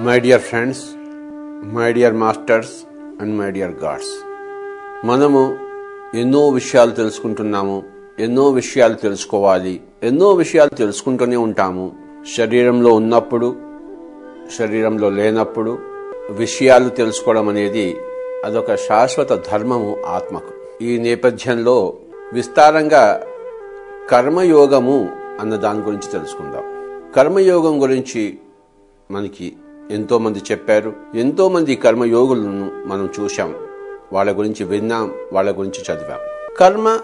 My dear friends my dear masters and my dear gods మనము ఎన్నో విషయాలు తెలుసుకుంటున్నాము ఎన్నో విషయాలు తెలుసుకోవాలి ఎన్నో విషయాలు తెలుసుకుంటూనే ఉంటాము. శరీరంలో ఉన్నప్పుడు శరీరంలో లేనప్పుడు విషయాలు తెలుసుకోవడం అనేది అదొక శాశ్వత ధర్మము ఆత్మకు. ఈ నేపథ్యంలో విస్తారంగా కర్మయోగము అన్న దాని గురించి తెలుసుకుందాం. కర్మయోగం గురించి మనకి ఎంతో మంది చెప్పారు ఎంతో మంది కర్మయోగులను మనం చూశాం. వాళ్ళ గురించి విన్నాం వాళ్ళ గురించి చదివాం. కర్మ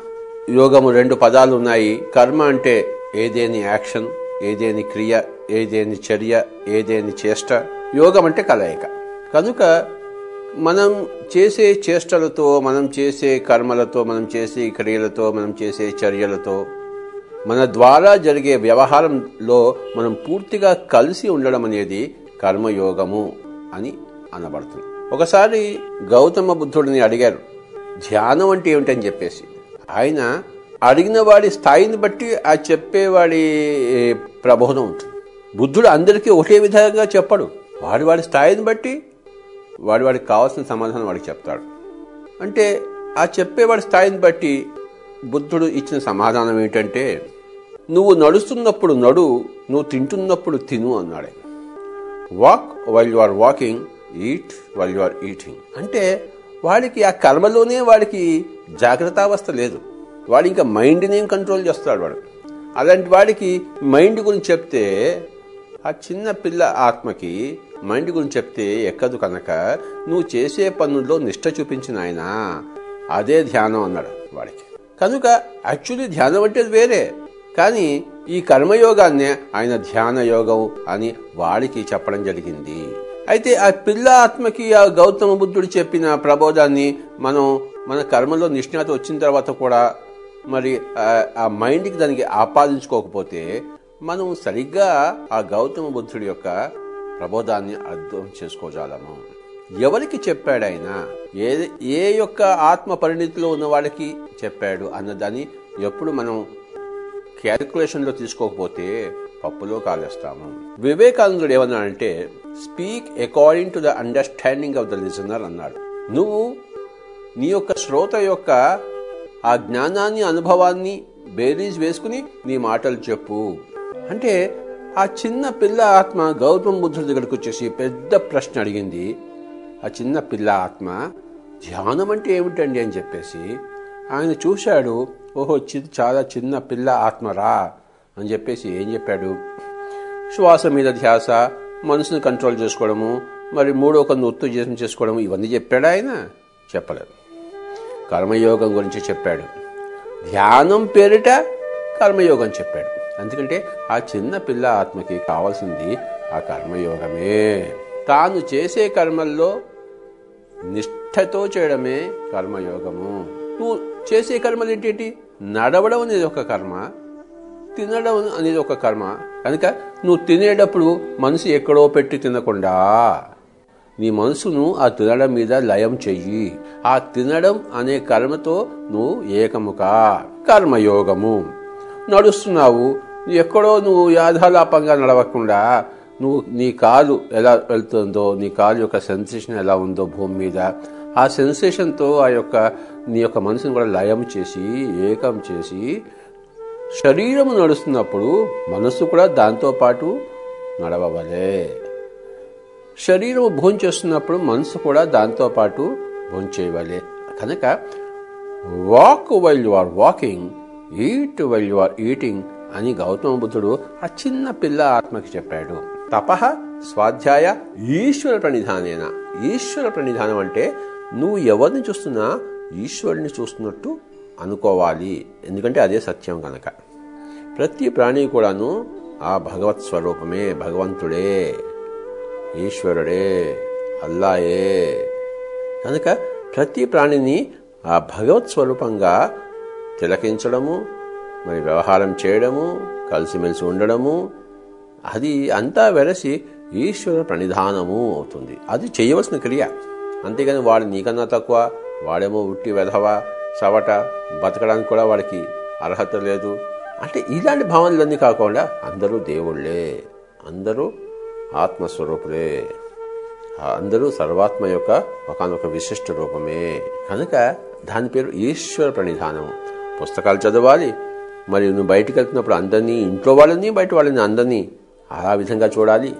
యోగము రెండు పదాలు ఉన్నాయి. కర్మ అంటే ఏదేని యాక్షన్ ఏదేని క్రియ ఏదేని చర్య ఏదేని చేష్ట. యోగం అంటే కలయిక. కనుక మనం చేసే చేష్టలతో మనం చేసే కర్మలతో మనం చేసే క్రియలతో మనం చేసే చర్యలతో మన ద్వారా జరిగే వ్యవహారంలో మనం పూర్తిగా కలిసి ఉండడం అనేది కర్మయోగము అని అనబడుతుంది. ఒకసారి గౌతమ బుద్ధుడిని అడిగారు ధ్యానం అంటే ఏమిటని చెప్పేసి? ఆయన అడిగిన వాడి స్థాయిని బట్టి ఆ చెప్పేవాడి ప్రబోధం ఉంటుంది. బుద్ధుడు అందరికీ ఒకే విధంగా చెప్పడు. వాడి వాడి స్థాయిని బట్టి వాడి వాడికి కావాల్సిన సమాధానం వాడికి చెప్తాడు. అంటే ఆ చెప్పేవాడి స్థాయిని బట్టి బుద్ధుడు ఇచ్చిన సమాధానం ఏంటంటే నువ్వు నడుస్తున్నప్పుడు నడు నువ్వు తింటున్నప్పుడు తిను అన్నాడే walk while you are walking eat while you are eating అంటే వాడికి ఆ కర్మలోనే వాడికి జాగ్రత్తావస్థ లేదు. వాడు ఇంకా మైండ్ని కంట్రోల్ చేస్తాడు వాడు? అలాంటి వాడికి మైండ్ గురించి చెప్తే ఆ చిన్న పిల్ల ఆత్మకి మైండ్ గురించి చెప్తే ఎక్కదు కనుక నువ్వు చేసే పనుల్లో నిష్ట చూపించిన ఆయన అదే ధ్యానం అన్నాడు వాడికి. కనుక యాక్చువల్లీ ధ్యానం అంటే వేరే. కానీ ఈ కర్మయోగాన్నే ఆయన ధ్యాన యోగం అని వాడికి చెప్పడం జరిగింది. అయితే ఆ పిల్ల ఆత్మకి ఆ గౌతమ బుద్ధుడు చెప్పిన ప్రబోధాన్ని మనం మన కర్మలో నిష్ణాత వచ్చిన తర్వాత కూడా మరి ఆ మైండ్కి దానికి ఆపాదించుకోకపోతే మనం సరిగ్గా ఆ గౌతమ బుద్ధుడి యొక్క ప్రబోధాన్ని అర్థం చేసుకోజాలము ఎవరికి చెప్పాడు ఆయన ఏ ఏ యొక్క ఆత్మ పరిణితిలో ఉన్న వాళ్ళకి చెప్పాడు అన్నదాన్ని ఎప్పుడు మనం క్యాలిక్యులేషన్లో తీసుకోకపోతే పప్పులో కాలేస్తాము. వివేకానందుడు ఏమన్నాడంటే speak according to the understanding of the listener అన్నాడు. నువ్వు నీ యొక్క శ్రోత యొక్క ఆ జ్ఞానాన్ని అనుభవాన్ని బేరీజ్ వేసుకుని నీ మాటలు చెప్పు. అంటే ఆ చిన్న పిల్ల ఆత్మ గౌతమ బుద్ధుడి దగ్గరకు వచ్చేసి పెద్ద ప్రశ్న అడిగింది. ఆ చిన్న పిల్ల ఆత్మ ధ్యానం అంటే ఏమిటండి? అని చెప్పేసి ఆయన చూశాడు. ఓహో చాలా చిన్న పిల్ల ఆత్మరా? అని చెప్పేసి ఏం చెప్పాడు? శ్వాస మీద ధ్యాస మనసుని కంట్రోల్ చేసుకోవడము మరి మూడో కొన్ని ఉత్తేజం చేసుకోవడం ఇవన్నీ చెప్పాడు ఆయన? చెప్పలేదు. కర్మయోగం గురించి చెప్పాడు. ధ్యానం పేరిట కర్మయోగం చెప్పాడు. ఎందుకంటే ఆ చిన్న పిల్ల ఆత్మకి కావాల్సింది ఆ కర్మయోగమే. తాను చేసే కర్మల్లో నిష్ఠతో చేయడమే కర్మయోగము. నువ్వు చేసే కర్మలు ఏంటి? నడవడం అనేది ఒక కర్మ తినడం అనేది ఒక కర్మ. కనుక నువ్వు తినేటప్పుడు మనసు ఎక్కడో పెట్టి తినకుండా నీ మనసును ఆ తినడం మీద లయం చెయ్యి. ఆ తినడం అనే కర్మతో నువ్వు ఏకముగా కర్మయోగము. నడుస్తున్నావు ఎక్కడో నువ్వు యాధాలాపంగా నడవకుండా నువ్వు నీ కాలు ఎలా వెళ్తుందో నీ కాలు యొక్క సెన్సేషన్ ఎలా ఉందో భూమి మీద ఆ సెన్సేషన్తో ఆ యొక్క నీ యొక్క మనసును కూడా లయం చేసి ఏకం చేసి శరీరము నడుస్తున్నప్పుడు మనస్సు కూడా దాంతోపాటు నడవవలే. శరీరము భోంచేస్తున్నప్పుడు మనసు కూడా దాంతో పాటు భోంచేయవలే కనుక walk while you are walking eat while you are eating అని గౌతమ బుద్ధుడు ఆ చిన్న పిల్ల ఆత్మకి చెప్పాడు. తపహ స్వాధ్యాయ ఈశ్వర ప్రణిధానేన. ఈశ్వర ప్రణిధానం అంటే నువ్వు ఎవరిని చూస్తున్నా ఈశ్వరుని చూస్తున్నట్టు అనుకోవాలి. ఎందుకంటే అదే సత్యం కనుక. ప్రతి ప్రాణి కూడాను ఆ భగవత్ స్వరూపమే భగవంతుడే ఈశ్వరుడే అల్లాయే. కనుక ప్రతి ప్రాణిని ఆ భగవత్ స్వరూపంగా తిలకించడము మరి వ్యవహారం చేయడము కలిసిమెలిసి ఉండడము అది అంతా వెరసి ఈశ్వర ప్రణిధానము అవుతుంది. అది చేయవలసిన క్రియ. అంతేగాని వాడు నీకన్నా తక్కువ వాడేమో ఉట్టి వెధవ సవట బతకడానికి కూడా వాడికి అర్హత లేదు. అంటే ఇలాంటి భావనలన్నీ కాకుండా అందరూ దేవుళ్ళే అందరూ ఆత్మస్వరూపులే. అందరూ సర్వాత్మ యొక్క ఒకనొక విశిష్ట రూపమే. కనుక దాని పేరు ఈశ్వర ప్రణిధానం. పుస్తకాలు చదవాలి మరి నువ్వు బయటకు వెళ్తున్నప్పుడు అందరినీ ఇంట్లో వాళ్ళని బయట వాళ్ళని అందరినీ ఆ విధంగా చూడాలి.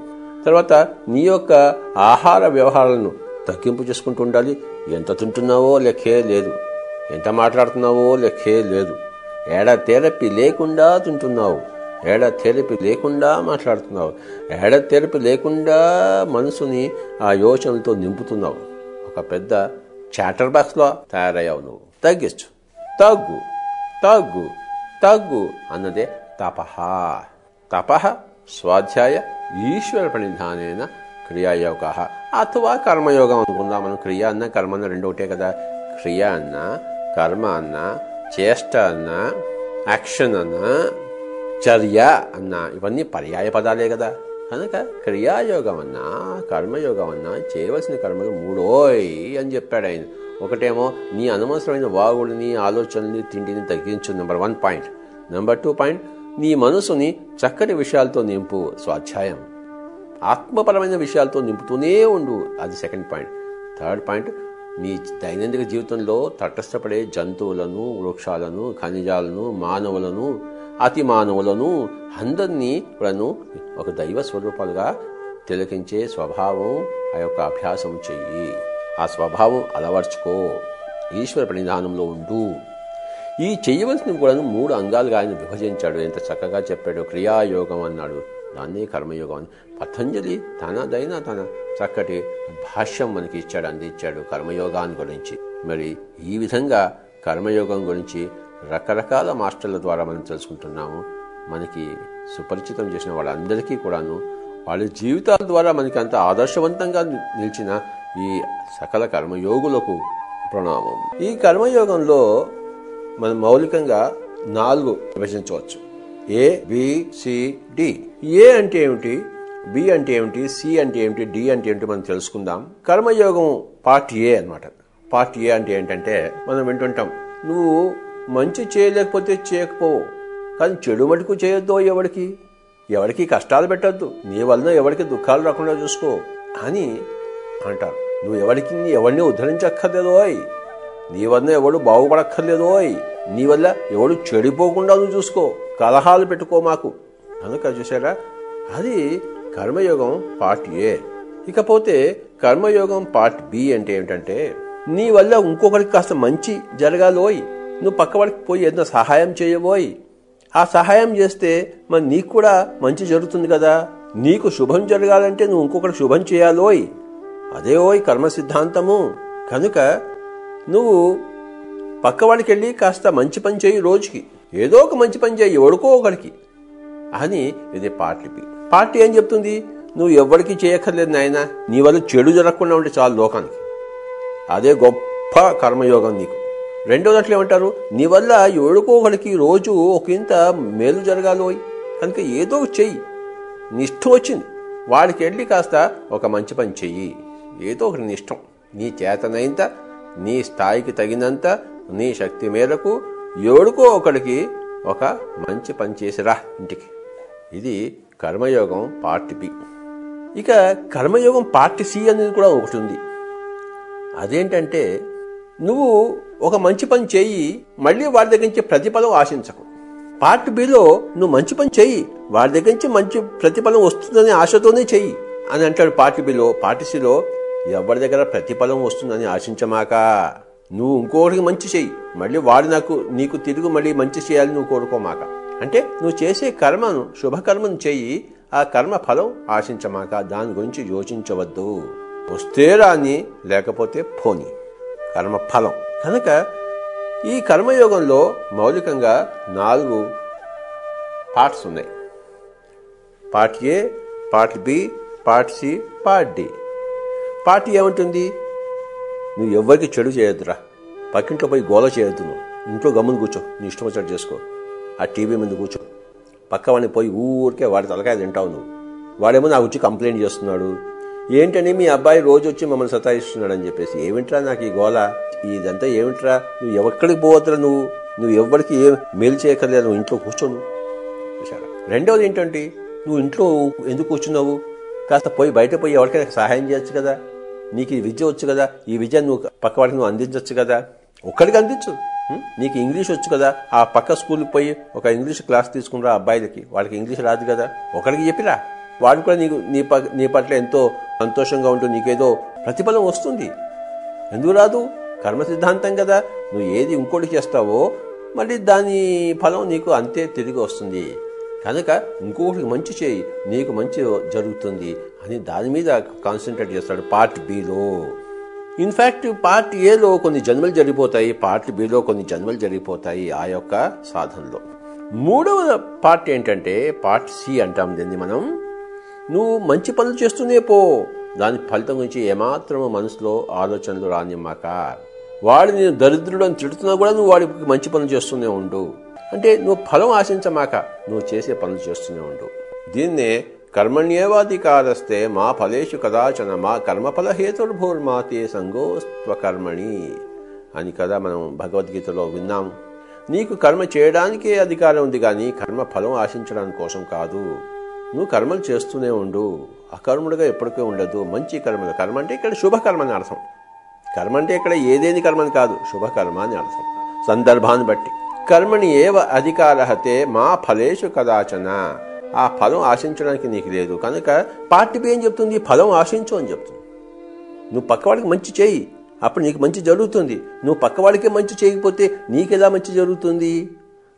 తర్వాత నీ యొక్క ఆహార వ్యవహారాలను తగ్గింపు చేసుకుంటూ ఉండాలి ఎంత తింటున్నావో లెక్కే లేదు. ఎంత మాట్లాడుతున్నావో లెక్కే లేదు. ఏడ థెరపీ లేకుండా తింటున్నావు. ఏడ థెరపీ లేకుండా మాట్లాడుతున్నావు. ఏడ థెరపీ లేకుండా మనసుని ఆ యోచనలతో నింపుతున్నావు. ఒక పెద్ద చాటర్ బాక్స్లో తయారయ్యావు నువ్వు. తగ్గించు. తగ్గు. తగ్గు. తగ్గు అన్నదే తపహ. తపహ స్వాధ్యాయ ఈశ్వర ప్రణిధానైన క్రియాయోగ అథవా కర్మయోగం అనుకుందాం. మనం క్రియ అన్న కర్మ అన్న రెండు ఒకటే కదా. క్రియ అన్న కర్మ అన్న చేష్ట అన్న యాక్షన్ అన్న చర్య అన్న ఇవన్నీ పర్యాయ పదాలే కదా. కనుక క్రియాయోగం అన్నా కర్మయోగం అన్నా చేయవలసిన కర్మలు మూడోయ్ అని చెప్పాడు ఆయన. ఒకటేమో నీ అనవసరమైన వాగుడిని ఆలోచనని తిండిని తగ్గించు. Number one point number two point నీ మనసుని చక్కటి విషయాలతో నింపు. స్వాధ్యాయం. ఆత్మపరమైన విషయాలతో నింపుతూనే ఉండు. అది సెకండ్ పాయింట్ థర్డ్ పాయింట్ నీ దైనందిక జీవితంలో తటస్థపడే జంతువులను వృక్షాలను ఖనిజాలను మానవులను అతి మానవులను అందరినీ కూడాను ఒక దైవ స్వరూపాలుగా తిలకించే స్వభావం ఆ యొక్క అభ్యాసం చెయ్యి. ఆ స్వభావం అలవర్చుకో. ఈశ్వర ప్రణిధానంలో ఉండు. ఈ చేయవలసిన కూడా మూడు అంగాలుగా ఆయన విభజించాడు. ఎంత చక్కగా చెప్పాడు. క్రియాయోగం అన్నాడు. దాన్ని కర్మయోగం అని పతంజలి తనదైన తన చక్కటి భాష్యం మనకి ఇచ్చాడు అందించాడు కర్మయోగాన్ని గురించి మరి ఈ విధంగా కర్మయోగం గురించి రకరకాల మాస్టర్ల ద్వారా మనం తెలుసుకుంటున్నాము మనకి సుపరిచితం చేసిన వాళ్ళందరికీ కూడాను వాళ్ళ జీవితాల ద్వారా మనకి అంత ఆదర్శవంతంగా నిలిచిన ఈ సకల కర్మయోగులకు ప్రణామం ఈ కర్మయోగంలో మనం మౌలికంగా నాలుగు విభజించవచ్చు ఏ బి డి ఏ అంటే ఏమిటి? బి అంటే ఏమిటి? సి అంటే ఏమిటి? డి అంటే ఏమిటి? మనం తెలుసుకుందాం. కర్మయోగం పార్ట్ ఏ అనమాట పార్ట్ ఏ అంటే ఏంటంటే మనం వింటుంటాం నువ్వు మంచి చేయలేకపోతే చేయకపోవు కానీ చెడు మటుకు చేయొద్దు ఎవడికి? ఎవరికి కష్టాలు పెట్టద్దు నీ వలన ఎవరికి దుఃఖాలు రాకుండా చూసుకో అని అంటారు. నువ్వు ఎవరికి ఎవరిని ఉద్ధరించక్కర్లేదోయ్ నీ వల్ల ఎవడు బాగుపడక్కర్లేదోయ్. నీ వల్ల ఎవడు చెడిపోకుండా నువ్వు చూసుకో. కలహాలు పెట్టుకో మాకు. కనుక చూసారా అది కర్మయోగం పార్ట్ ఏ. ఇకపోతే కర్మయోగం పార్ట్ బి అంటే ఏమిటంటే నీ వల్ల ఇంకొకరికి కాస్త మంచి జరగాలోయ్. నువ్వు పక్కవాడికి పోయి ఏదైనా సహాయం చేయబోయ్. ఆ సహాయం చేస్తే మరి నీకు కూడా మంచి జరుగుతుంది కదా. నీకు శుభం జరగాలంటే నువ్వు ఇంకొకటి శుభం చేయాలోయ్. అదే ఓయ్ కర్మ సిద్ధాంతము కనుక నువ్వు పక్కవాడికి వెళ్ళి కాస్త మంచి పని చేయి రోజుకి. ఏదో ఒక మంచి పని చేయి ఎవడుకో ఒకడికి. అని ఇది పార్టీ పార్టీ ఏం చెప్తుంది? నువ్వు ఎవరికి చేయక్కర్లేదు నాయన నీ వల్ల చెడు జరగకుండా ఉంటే చాలు లోకానికి. అదే గొప్ప కర్మయోగం నీకు. రెండో దట్లు ఏమంటారు? నీ వల్ల ఎవడుకో ఒకడికి రోజు ఒక ఇంత మేలు జరగాలి కనుక ఏదో చెయ్యి. నీ ఇష్టం వచ్చింది. వాడికి వెళ్ళి కాస్త ఒక మంచి పని చెయ్యి. ఏదో ఒకటి నీ ఇష్టం. నీ చేతనైంత నీ స్థాయికి తగినంత నీ శక్తి మేరకు ఎవడుకో ఒకడికి ఒక మంచి పని చేసిరా ఇంటికి. ఇది కర్మయోగం పార్ట్ బి. ఇక కర్మయోగం పార్ట్ సి అనేది కూడా ఒకటి ఉంది. అదేంటంటే నువ్వు ఒక మంచి పని చేయి మళ్ళీ వాడి దగ్గర నుంచి ప్రతిఫలం ఆశించకు. పార్ట్ బిలో నువ్వు మంచి పని చెయ్యి వాడి దగ్గర నుంచి మంచి ప్రతిఫలం వస్తుందని ఆశతోనే చెయ్యి అని అంటాడు పార్ట్ బిలో పార్ట్ సిలో. ఎవరి దగ్గర ప్రతిఫలం వస్తుందని ఆశించమాక. నువ్వు ఇంకోటికి మంచి చెయ్యి మళ్ళీ వాడు నాకు నీకు తిరుగు మళ్ళీ మంచి చేయాలని నువ్వు కోరుకోమాక. అంటే నువ్వు చేసే కర్మను శుభకర్మను చెయ్యి ఆ కర్మ ఫలం ఆశించమాక. దాని గురించి యోచించవద్దు. వస్తే రాని లేకపోతే పోని. కర్మ ఫలం. కనుక ఈ కర్మయోగంలో మౌలికంగా నాలుగు పార్ట్స్ ఉన్నాయి. Part A part B part C part D party ఏమంటుంది? నువ్వు ఎవరికి చెడు చేయొద్దురా. పక్కింట్లో పోయి గోల చేయొద్దు నువ్వు. ఇంట్లో గమ్మును కూర్చో. నీ ఇష్టం వచ్చినట్టు చేసుకో. ఆ టీవీ ముందు కూర్చో. పక్క వాడిని పోయి ఊరికే వాడి తలకాయ తింటావు నువ్వు. వాడేమో నాకు వచ్చి కంప్లైంట్ చేస్తున్నాడు. ఏంటని మీ అబ్బాయి రోజు వచ్చి మమ్మల్ని సతాయిస్తున్నాడు అని చెప్పేసి. ఏమిట్రా నాకు ఈ గోల? ఇదంతా ఏమిట్రా? నువ్వు ఎవక్కడికి పోవద్దురా నువ్వు? నువ్వు ఎవరికి ఏం మేలు చేయక్కర్లేదు. నువ్వు ఇంట్లో కూర్చోను చూసారా రెండవది ఏంటంటే నువ్వు ఇంట్లో ఎందుకు కూర్చున్నావు? కాస్త పోయి బయట పోయి ఎవరికైనా సహాయం చేయొచ్చు కదా? నీకు ఈ విద్య వచ్చు కదా? ఈ విద్య నువ్వు పక్క వాళ్ళకి నువ్వు అందించవచ్చు కదా? ఒక్కడికి అందించు. నీకు ఇంగ్లీష్ వచ్చు కదా? ఆ పక్క స్కూల్కి పోయి ఒక ఇంగ్లీష్ క్లాస్ తీసుకునిరా అబ్బాయిలకి. వాళ్ళకి ఇంగ్లీష్ రాదు కదా? ఒకరికి చెప్పిరా. వాడు కూడా నీకు నీ ప నీ పట్ల ఎంతో సంతోషంగా ఉంటూ నీకేదో ప్రతిఫలం వస్తుంది. ఎందుకు రాదు? కర్మ సిద్ధాంతం కదా. నువ్వు ఏది ఇంకోటి చేస్తావో మళ్ళీ దాని ఫలం నీకు అంతే తిరిగి వస్తుంది. కనుక ఇంకొకటికి మంచి చేయి నీకు మంచి జరుగుతుంది అని దాని మీద కాన్సన్ట్రేట్ చేస్తాడు పార్ట్ బిలో ఇన్ఫ్యాక్ట్ పార్ట్ ఏలో కొన్ని జన్మలు జరిగిపోతాయి పార్ట్ బిలో కొన్ని జన్మలు జరిగిపోతాయి ఆ యొక్క సాధనలో. మూడవ పార్ట్ ఏంటంటే పార్ట్ సి అంటాం దీన్ని మనం. నువ్వు మంచి పనులు చేస్తూనే పో. దాని ఫలితం గురించి ఏమాత్రం మనసులో ఆలోచనలు రానిమ్మాక. వాడు నేను దరిద్రుడు అని తిడుతున్నా కూడా నువ్వు వాడికి మంచి పనులు చేస్తూనే ఉండు. అంటే నువ్వు ఫలం ఆశించమాక నువ్వు చేసే పనులు చేస్తూనే ఉండు. దీన్నే కర్మణ్యేవాధికారస్తే మా ఫలేషు కదాచన మా కర్మఫలహేతుర్భూర్మాతే సంగోస్త్వకర్మణి అని కదా మనం భగవద్గీతలో విన్నాం. నీకు కర్మ చేయడానికే అధికారం ఉంది కానీ కర్మ ఫలం ఆశించడానికి కోసం కాదు. నువ్వు కర్మలు చేస్తూనే ఉండు. అకర్ముడుగా ఎప్పటికీ ఉండదు. మంచి కర్మలు. కర్మ అంటే ఇక్కడ శుభకర్మ అని అర్థం. కర్మ అంటే ఇక్కడ ఏదేని కర్మని కాదు. శుభకర్మ అని అర్థం. సందర్భాన్ని బట్టి. కర్మని ఏవ అధికారహతే మా ఫలేషు కదాచన. ఆ ఫలం ఆశించడానికి నీకు లేదు. కనుక పార్టీ ఏం చెప్తుంది? ఫలం ఆశించు అని చెప్తుంది. నువ్వు పక్కవాడికి మంచి చేయి. అప్పుడు నీకు మంచి జరుగుతుంది. నువ్వు పక్కవాడికే మంచి చేయకపోతే నీకెలా మంచి జరుగుతుంది?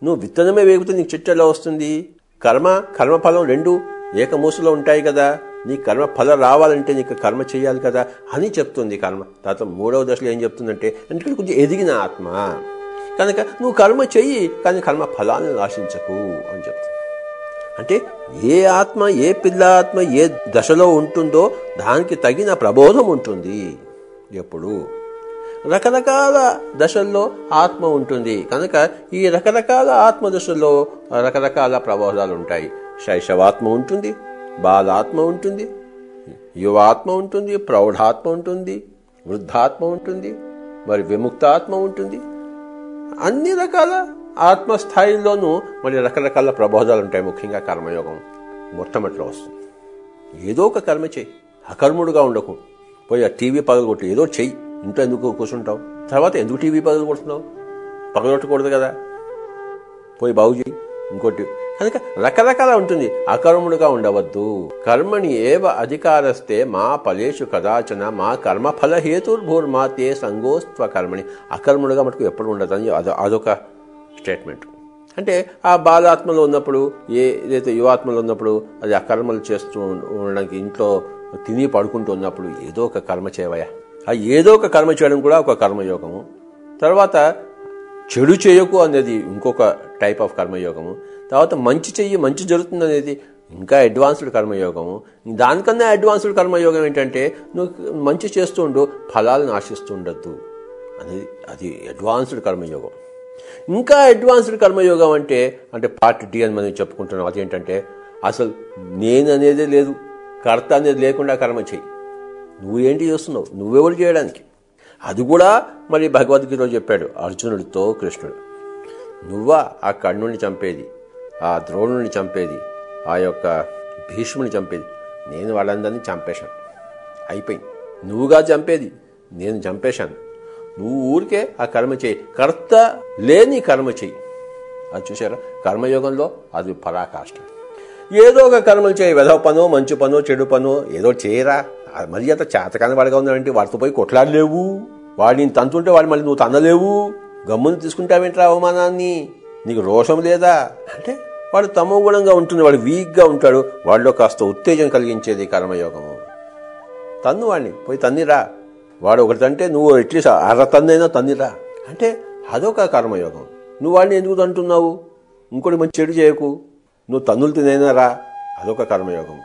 నువ్వు విత్తనమే వేగితే నీకు చెట్టు ఎలా వస్తుంది? కర్మ కర్మఫలం రెండు ఏకమూసలో ఉంటాయి కదా. నీ కర్మ ఫలం రావాలంటే నీకు కర్మ చేయాలి కదా అని చెప్తుంది కర్మ. తర్వాత మూడవ దశలో ఏం చెప్తుందంటే అంటే కొంచెం ఎదిగిన ఆత్మ. కనుక నువ్వు కర్మ చెయ్యి కానీ కర్మ ఫలాన్ని ఆశించకు అని చెప్తుంది. అంటే ఏ ఆత్మ ఏ పిల్ల ఆత్మ ఏ దశలో ఉంటుందో దానికి తగిన ప్రబోధం ఉంటుంది ఎప్పుడు. రకరకాల దశల్లో ఆత్మ ఉంటుంది. కనుక ఈ రకరకాల ఆత్మ దశల్లో రకరకాల ప్రబోధాలు ఉంటాయి. శైశవాత్మ ఉంటుంది బాలాత్మ ఉంటుంది యువాత్మ ఉంటుంది ప్రౌఢాత్మ ఉంటుంది వృద్ధాత్మ ఉంటుంది మరి విముక్తాత్మ ఉంటుంది అన్ని రకాల ఆత్మస్థాయిల్లోనూ మరి రకరకాల ప్రబోధాలు ఉంటాయి ముఖ్యంగా కర్మయోగం మొట్టమొదటిలో వస్తుంది. ఏదో ఒక కర్మ చేయి. అకర్ముడుగా ఉండకు. పోయి ఆ టీవీ పగలగొట్టు ఏదో చెయ్యి. ఇంట్లో ఎందుకు కూర్చుంటావు? తర్వాత ఎందుకు టీవీ పగలగొడుతున్నావు పగలగొట్టకూడదు కదా. పోయి బాగు చేయి ఇంకోటి కనుక రకరకాల ఉంటుంది. అకర్ముడుగా ఉండవద్దు. కర్మని ఏవ అధికారస్తే మా ఫలేషు కదాచన మా కర్మఫల హేతుర్భూర్మా తే సంగోస్త్వ కర్మని అకర్ముడుగా మటుకు ఎప్పుడు ఉండదు అని అదొ అదొక స్టేట్మెంట్. అంటే ఆ బాలాత్మలో ఉన్నప్పుడు ఏ ఏదైతే యువాత్మలో ఉన్నప్పుడు అది అకర్మలు చేస్తూ ఉండడానికి ఇంట్లో తిని పడుకుంటూ ఉన్నప్పుడు ఏదో ఒక కర్మ చేయవయా ఆ ఏదో ఒక కర్మ చేయడం కూడా ఒక కర్మయోగము. తర్వాత చెడు చేయకు అనేది ఇంకొక టైప్ ఆఫ్ కర్మయోగము. తర్వాత మంచి చెయ్యి మంచి జరుగుతుంది అనేది ఇంకా అడ్వాన్స్డ్ కర్మయోగము. దానికన్నా అడ్వాన్స్డ్ కర్మయోగం ఏంటంటే నువ్వు మంచి చేస్తుండు ఫలాలను ఆశిస్తుండద్దు. అనేది అది అడ్వాన్స్డ్ కర్మయోగం. ఇంకా అడ్వాన్స్డ్ కర్మయోగం అంటే అంటే పార్ట్ డి అని మనం చెప్పుకుంటున్నాం. అదేంటంటే అసలు నేను అనేదే లేదు కర్త అనేది లేకుండా కర్మ చెయ్యి. నువ్వు ఏంటి చేస్తున్నావు? నువ్వెవరు చేయడానికి? అది కూడా మరి భగవద్గీతలో చెప్పాడు అర్జునుడితో కృష్ణుడు. నువ్వా ఆ కర్ణుడిని చంపేది? ఆ ద్రోణుని చంపేది ఆ యొక్క భీష్ముని చంపేది. నేను వాళ్ళందరినీ చంపేశాను. అయిపోయింది. నువ్వుగా చంపేది నేను చంపేశాను. నువ్వు ఊరికే ఆ కర్మ చేయి. కర్త లేని కర్మ చేయి. అది చూసారా కర్మయోగంలో అది పరాకాష్ట ఏదో ఒక కర్మలు చేయి. వెధవ పనో మంచి పనో చెడు పనో ఏదో చేయరా. మరి అంత చేతకాని వాడిగా ఉన్నాడంటే వాడితో పోయి కొట్లాడలేవు. వాడిని తంతుంటే వాడు మళ్ళీ నువ్వు తనలేవు గమ్మును తీసుకుంటావేంట్రా అవమానాన్ని? నీకు రోషం లేదా? అంటే వాడు తమోగుణంగా ఉంటుంది వాడు వీక్గా ఉంటాడు వాడిలో కాస్త ఉత్తేజం కలిగించేది కర్మయోగము. తన్ను వాడిని పోయి తన్నిరా వాడు ఒకటింటే నువ్వు ఎట్లీస్ట్ అర తన్నైనా తన్నిరా అంటే అదొక కర్మయోగం. నువ్వు వాడిని ఎందుకు తంటున్నావు? ఇంకోటి మంచి చెడు చేయకు. నువ్వు తన్నులు తినైనా రా. అదొక కర్మయోగం.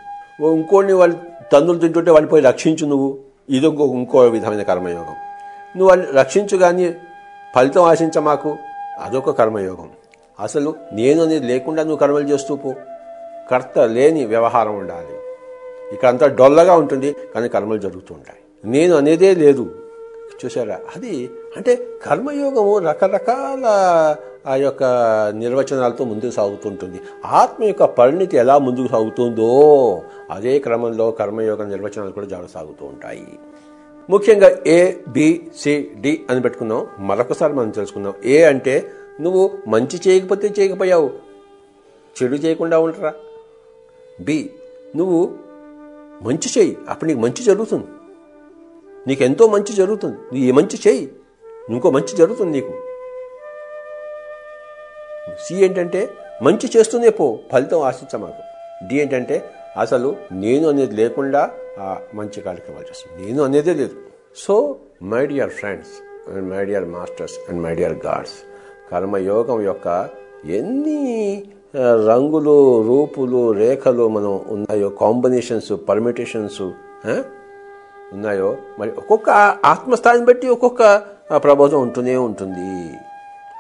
ఇంకోటిని వాళ్ళు తన్నులు తింటుంటే వాళ్ళు పోయి రక్షించు నువ్వు. ఇది ఇంకో ఇంకో విధమైన కర్మయోగం. నువ్వు వాళ్ళు రక్షించు కానీ ఫలితం ఆశించ మాకు అదొక కర్మయోగం. అసలు నేను అనేది లేకుండా నువ్వు కర్మలు చేస్తూ పో. కర్త లేని వ్యవహారం ఉండాలి. ఇక్కడ అంతా డొల్లగా ఉంటుంది కానీ కర్మలు జరుగుతూ ఉంటాయి. నేను అనేదే లేదు. చూసారా అది అంటే కర్మయోగము రకరకాల ఆ యొక్క నిర్వచనాలతో ముందుకు సాగుతుంటుంది. ఆత్మ యొక్క పరిణితి ఎలా ముందుకు సాగుతుందో అదే క్రమంలో కర్మయోగ నిర్వచనాలు కూడా చాలా సాగుతూ ఉంటాయి. ముఖ్యంగా ఏ బి సి డి అని పెట్టుకున్నాం. మరొకసారి మనం తెలుసుకుందాం. ఏ అంటే నువ్వు మంచి చేయకపోతే చేయకపోయావు. చెడు చేయకుండా ఉండరా? బి నువ్వు మంచి చేయి అప్పుడు నీకు మంచి జరుగుతుంది. నీకెంతో మంచి జరుగుతుంది. నువ్వు ఏ మంచి చేయి ఇంకో మంచి జరుగుతుంది నీకు. సి ఏంటంటే మంచి చేస్తూనే పో. ఫలితం ఆశించ మాకు. డి ఏంటంటే అసలు నేను అనేది లేకుండా ఆ మంచి కార్యక్రమాలు చేస్తుంది నేను అనేదే లేదు. So my dear friends and my dear masters and my dear gods కర్మయోగం యొక్క ఎన్ని రంగులు రూపులు రేఖలు మనం ఉన్నాయో కాంబినేషన్స్ పర్మిటేషన్స్ ఉన్నాయో మరి ఒక్కొక్క ఆత్మస్థాయిని బట్టి ఒక్కొక్క ప్రబోధం ఉంటూనే ఉంటుంది.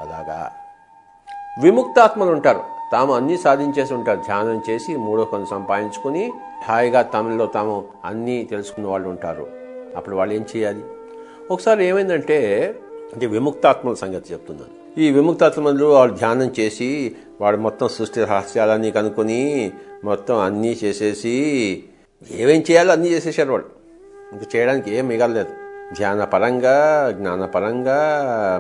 అలాగా. విముక్తాత్మలు ఉంటారు తాము అన్నీ సాధించేసి ఉంటారు. ధ్యానం చేసి మూడో కొన్ని సంపాదించుకుని హాయిగా తమలో తాము అన్నీ తెలుసుకున్న వాళ్ళు ఉంటారు. అప్పుడు వాళ్ళు ఏం చేయాలి? ఒకసారి ఏమైందంటే అంటే విముక్తాత్మల సంగతి చెప్తున్నాను. ఈ విముక్తాత్మలు వాళ్ళు ధ్యానం చేసి వాడు మొత్తం సృష్టి రహస్యాలన్నీ కనుక్కొని మొత్తం అన్నీ చేసేసి ఏమేం చేయాలో అన్నీ చేసేసారు వాడు ఇంక చేయడానికి ఏం మిగలలేదు. ధ్యానపరంగా జ్ఞానపరంగా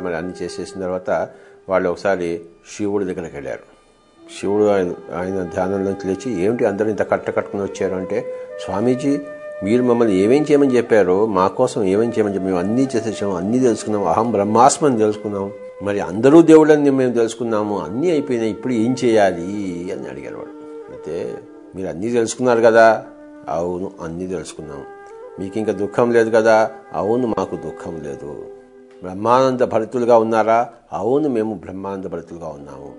మరి అన్ని చేసేసిన తర్వాత వాళ్ళు ఒకసారి శివుడి దగ్గరికి వెళ్ళారు. శివుడు ఆయన ఆయన ధ్యానంలోకి లేచి ఏమిటి అందరూ ఇంత కట్ట కట్టుకుని వచ్చారు? అంటే స్వామీజీ మీరు మమ్మల్ని ఏమేం చేయమని చెప్పారు మా కోసం ఏమేం చేయమని చెప్పి మేము అన్నీ చేసేసాము అన్నీ తెలుసుకున్నాం అహం బ్రహ్మాస్మని తెలుసుకున్నాం. మరి అందరూ దేవుళ్ళని మేము తెలుసుకున్నాము అన్నీ అయిపోయినాయి ఇప్పుడు ఏం చేయాలి అని అడిగారు వాడు. అయితే మీరు అన్నీ తెలుసుకున్నారు కదా? అవును అన్నీ తెలుసుకున్నాం. మీకు ఇంకా దుఃఖం లేదు కదా? అవును మాకు దుఃఖం లేదు. బ్రహ్మానంద భరితులుగా ఉన్నారా? అవును మేము బ్రహ్మానంద భరితులుగా ఉన్నాము.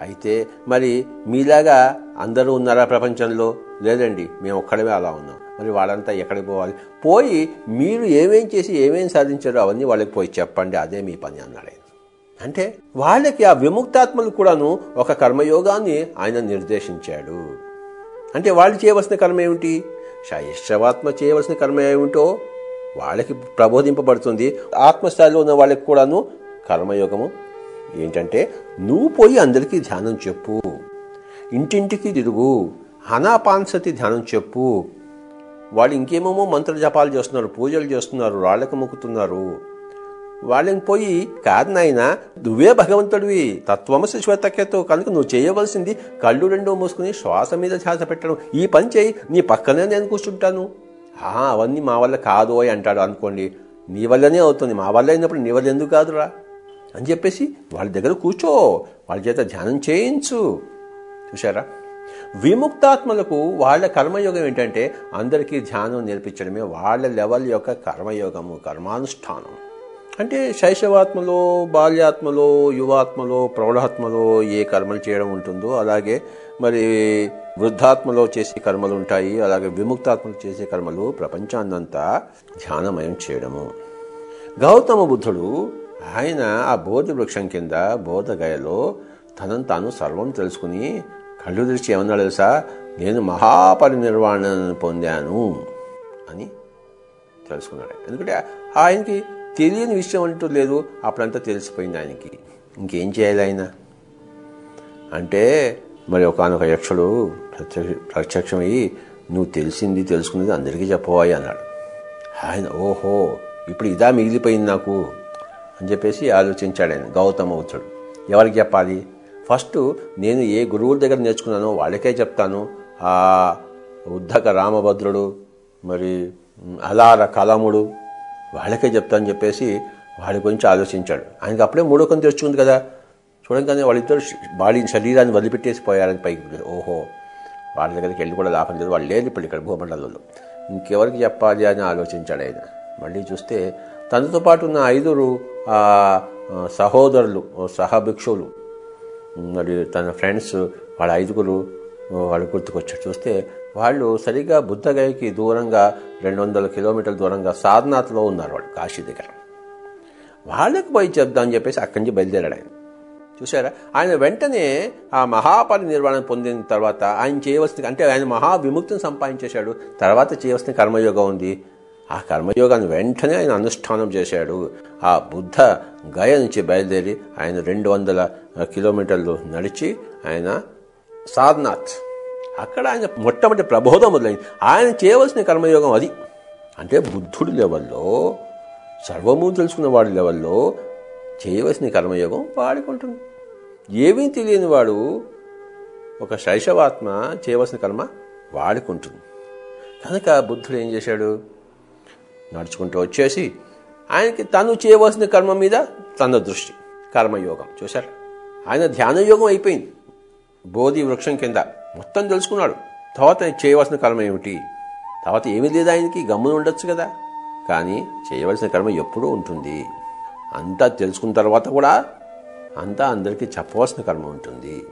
అయితే మరి మీలాగా అందరూ ఉన్నారా ప్రపంచంలో? లేదండి మేము ఒక్కడమే అలా ఉన్నాం. మరి వాళ్ళంతా ఎక్కడికి పోవాలి? పోయి మీరు ఏమేం చేసి ఏమేం సాధించారో అవన్నీ వాళ్ళకి పోయి చెప్పండి అదే మీ పని అన్నాడు ఆయన. అంటే వాళ్ళకి ఆ విముక్తాత్మలు కూడాను ఒక కర్మయోగాన్ని ఆయన నిర్దేశించాడు. అంటే వాళ్ళు చేయవలసిన కర్మ ఏమిటి? శైశవాత్మ చేయవలసిన కర్మ ఏమిటో వాళ్ళకి ప్రబోధింపబడుతుంది. ఆత్మస్థాయిలో ఉన్న వాళ్ళకి కూడాను కర్మయోగము ఏంటంటే నువ్వు పోయి అందరికీ ధ్యానం చెప్పు. ఇంటింటికి తిరుగు. హనాపాన్సతి ధ్యానం చెప్పు. వాళ్ళు ఇంకేమేమో మంత్ర జపాలు చేస్తున్నారు పూజలు చేస్తున్నారు రాళ్ళకు మొక్కుతున్నారు. వాళ్ళని పోయి కాదు నాయన నువ్వే భగవంతుడివి తత్వమసి శ్వేతక్యతో కనుక నువ్వు చేయవలసింది కళ్ళు రెండో మూసుకుని శ్వాస మీద ధ్యాస పెట్టడం. ఈ పని చేయి నీ పక్కనే నేను కూర్చుంటాను. అవన్నీ మా వల్ల కాదు అని అంటాడు అనుకోండి. నీ వల్లనే అవుతుంది మా వల్ల అయినప్పుడు నీ వల్ల ఎందుకు కాదురా? అని చెప్పేసి వాళ్ళ దగ్గర కూర్చో. వాళ్ళ చేత ధ్యానం చేయించు. చూసారా విముక్తాత్మలకు వాళ్ళ కర్మయోగం ఏంటంటే అందరికీ ధ్యానం నేర్పించడమే వాళ్ళ లెవెల్ యొక్క కర్మయోగము కర్మానుష్ఠానం. అంటే శైశవాత్మలో బాల్యాత్మలో యువాత్మలో ప్రౌఢాత్మలో ఏ కర్మలు చేయడం ఉంటుందో అలాగే మరి వృద్ధాత్మలో చేసే కర్మలు ఉంటాయి అలాగే విముక్తాత్మలు చేసే కర్మలు ప్రపంచాన్నంతా ధ్యానమయం చేయడము. గౌతమ బుద్ధుడు ఆయన ఆ బోధి వృక్షం కింద బోధగయలో తనను తాను సర్వం తెలుసుకుని కళ్ళు దృష్టి ఏమన్నా తెలుసా నేను మహాపరినిర్వాణను పొందాను అని తెలుసుకున్నాడు. ఎందుకంటే ఆయనకి తెలియని విషయం అంటూ లేదు. అప్పుడంతా తెలిసిపోయింది ఆయనకి. ఇంకేం చేయాలి ఆయన? అంటే మరి ఒకనొక యక్షుడు ప్రత్యక్ష ప్రత్యక్షమయ్యి నువ్వు తెలిసింది తెలుసుకున్నది అందరికీ చెప్పబోయి అన్నాడు. ఆయన ఓహో ఇప్పుడు ఇదా మిగిలిపోయింది నాకు అని చెప్పేసి ఆలోచించాడు ఆయన. గౌతమ ఎవరికి చెప్పాలి? ఫస్ట్ నేను ఏ గురువుల దగ్గర నేర్చుకున్నానో వాళ్ళకే చెప్తాను. ఆ ఉద్ధక రామభద్రుడు మరి అలార కలముడు వాళ్ళకే చెప్తానని చెప్పేసి వాళ్ళ గురించి ఆలోచించాడు. ఆయనకి అప్పుడే మూడో కొన్ని తెచ్చుకుంది కదా. చూడంగానే వాళ్ళిద్దరు బాడీ శరీరాన్ని వదిలిపెట్టేసి పోయారని పైకి ఓహో వాళ్ళ దగ్గరికి వెళ్ళి కూడా లాభం లేదు. వాళ్ళు లేదు ఇప్పుడు ఇక్కడ భూమండలంలో. ఇంకెవరికి చెప్పాలి అని ఆలోచించాడు ఆయన. మళ్ళీ చూస్తే తనతో పాటు ఉన్న ఐదుగురు సహోదరులు సహభిక్షువులు మరి తన ఫ్రెండ్స్ వాళ్ళ ఐదుగురు వాళ్ళు గుర్తుకొచ్చారు. చూస్తే వాళ్ళు సరిగ్గా బుద్ధగయకి దూరంగా రెండు వందల కిలోమీటర్ల దూరంగా సారనాథ్లో ఉన్నారు వాళ్ళు కాశీ దగ్గర. వాళ్ళకి పోయి చెప్దామని చెప్పేసి అక్కడి నుంచి బయలుదేరాడు ఆయన. చూసారా ఆయన వెంటనే ఆ మహాపరి నిర్వహణ పొందిన తర్వాత ఆయన చేయవలసిన అంటే ఆయన మహావిముక్తిని సంపాదించేశాడు. తర్వాత చేయవలసిన కర్మయోగం ఉంది. ఆ కర్మయోగాన్ని వెంటనే ఆయన అనుష్ఠానం చేశాడు. ఆ బుద్ధ గయ నుంచి బయలుదేరి ఆయన రెండు వందల కిలోమీటర్లు నడిచి ఆయన సార్నాథ్ అక్కడ ఆయన మొట్టమొదటి ప్రబోధం మొదలైంది. ఆయన చేయవలసిన కర్మయోగం అది. అంటే బుద్ధుడి లెవెల్లో సర్వము తెలుసుకున్న వాడి లెవెల్లో చేయవలసిన కర్మయోగం వాడుకుంటుంది ఏమీ తెలియని వాడు ఒక శైశవాత్మ చేయవలసిన కర్మ వాడుకుంటుంది కనుక బుద్ధుడు ఏం చేశాడు? నడుచుకుంటూ వచ్చేసి ఆయనకి తను చేయవలసిన కర్మ మీద తన దృష్టి కర్మయోగం. చూశారు? ఆయన ధ్యానయోగం అయిపోయింది. బోధి వృక్షం కింద మొత్తం తెలుసుకున్నాడు. తర్వాత చేయవలసిన కర్మ ఏమిటి? తర్వాత ఏమీ లేదు ఆయనకి గమ్మున ఉండొచ్చు కదా. కానీ చేయవలసిన కర్మ ఎప్పుడూ ఉంటుంది. అంతా తెలుసుకున్న తర్వాత కూడా అంతా అందరికీ చెప్పవలసిన కర్మ ఉంటుంది.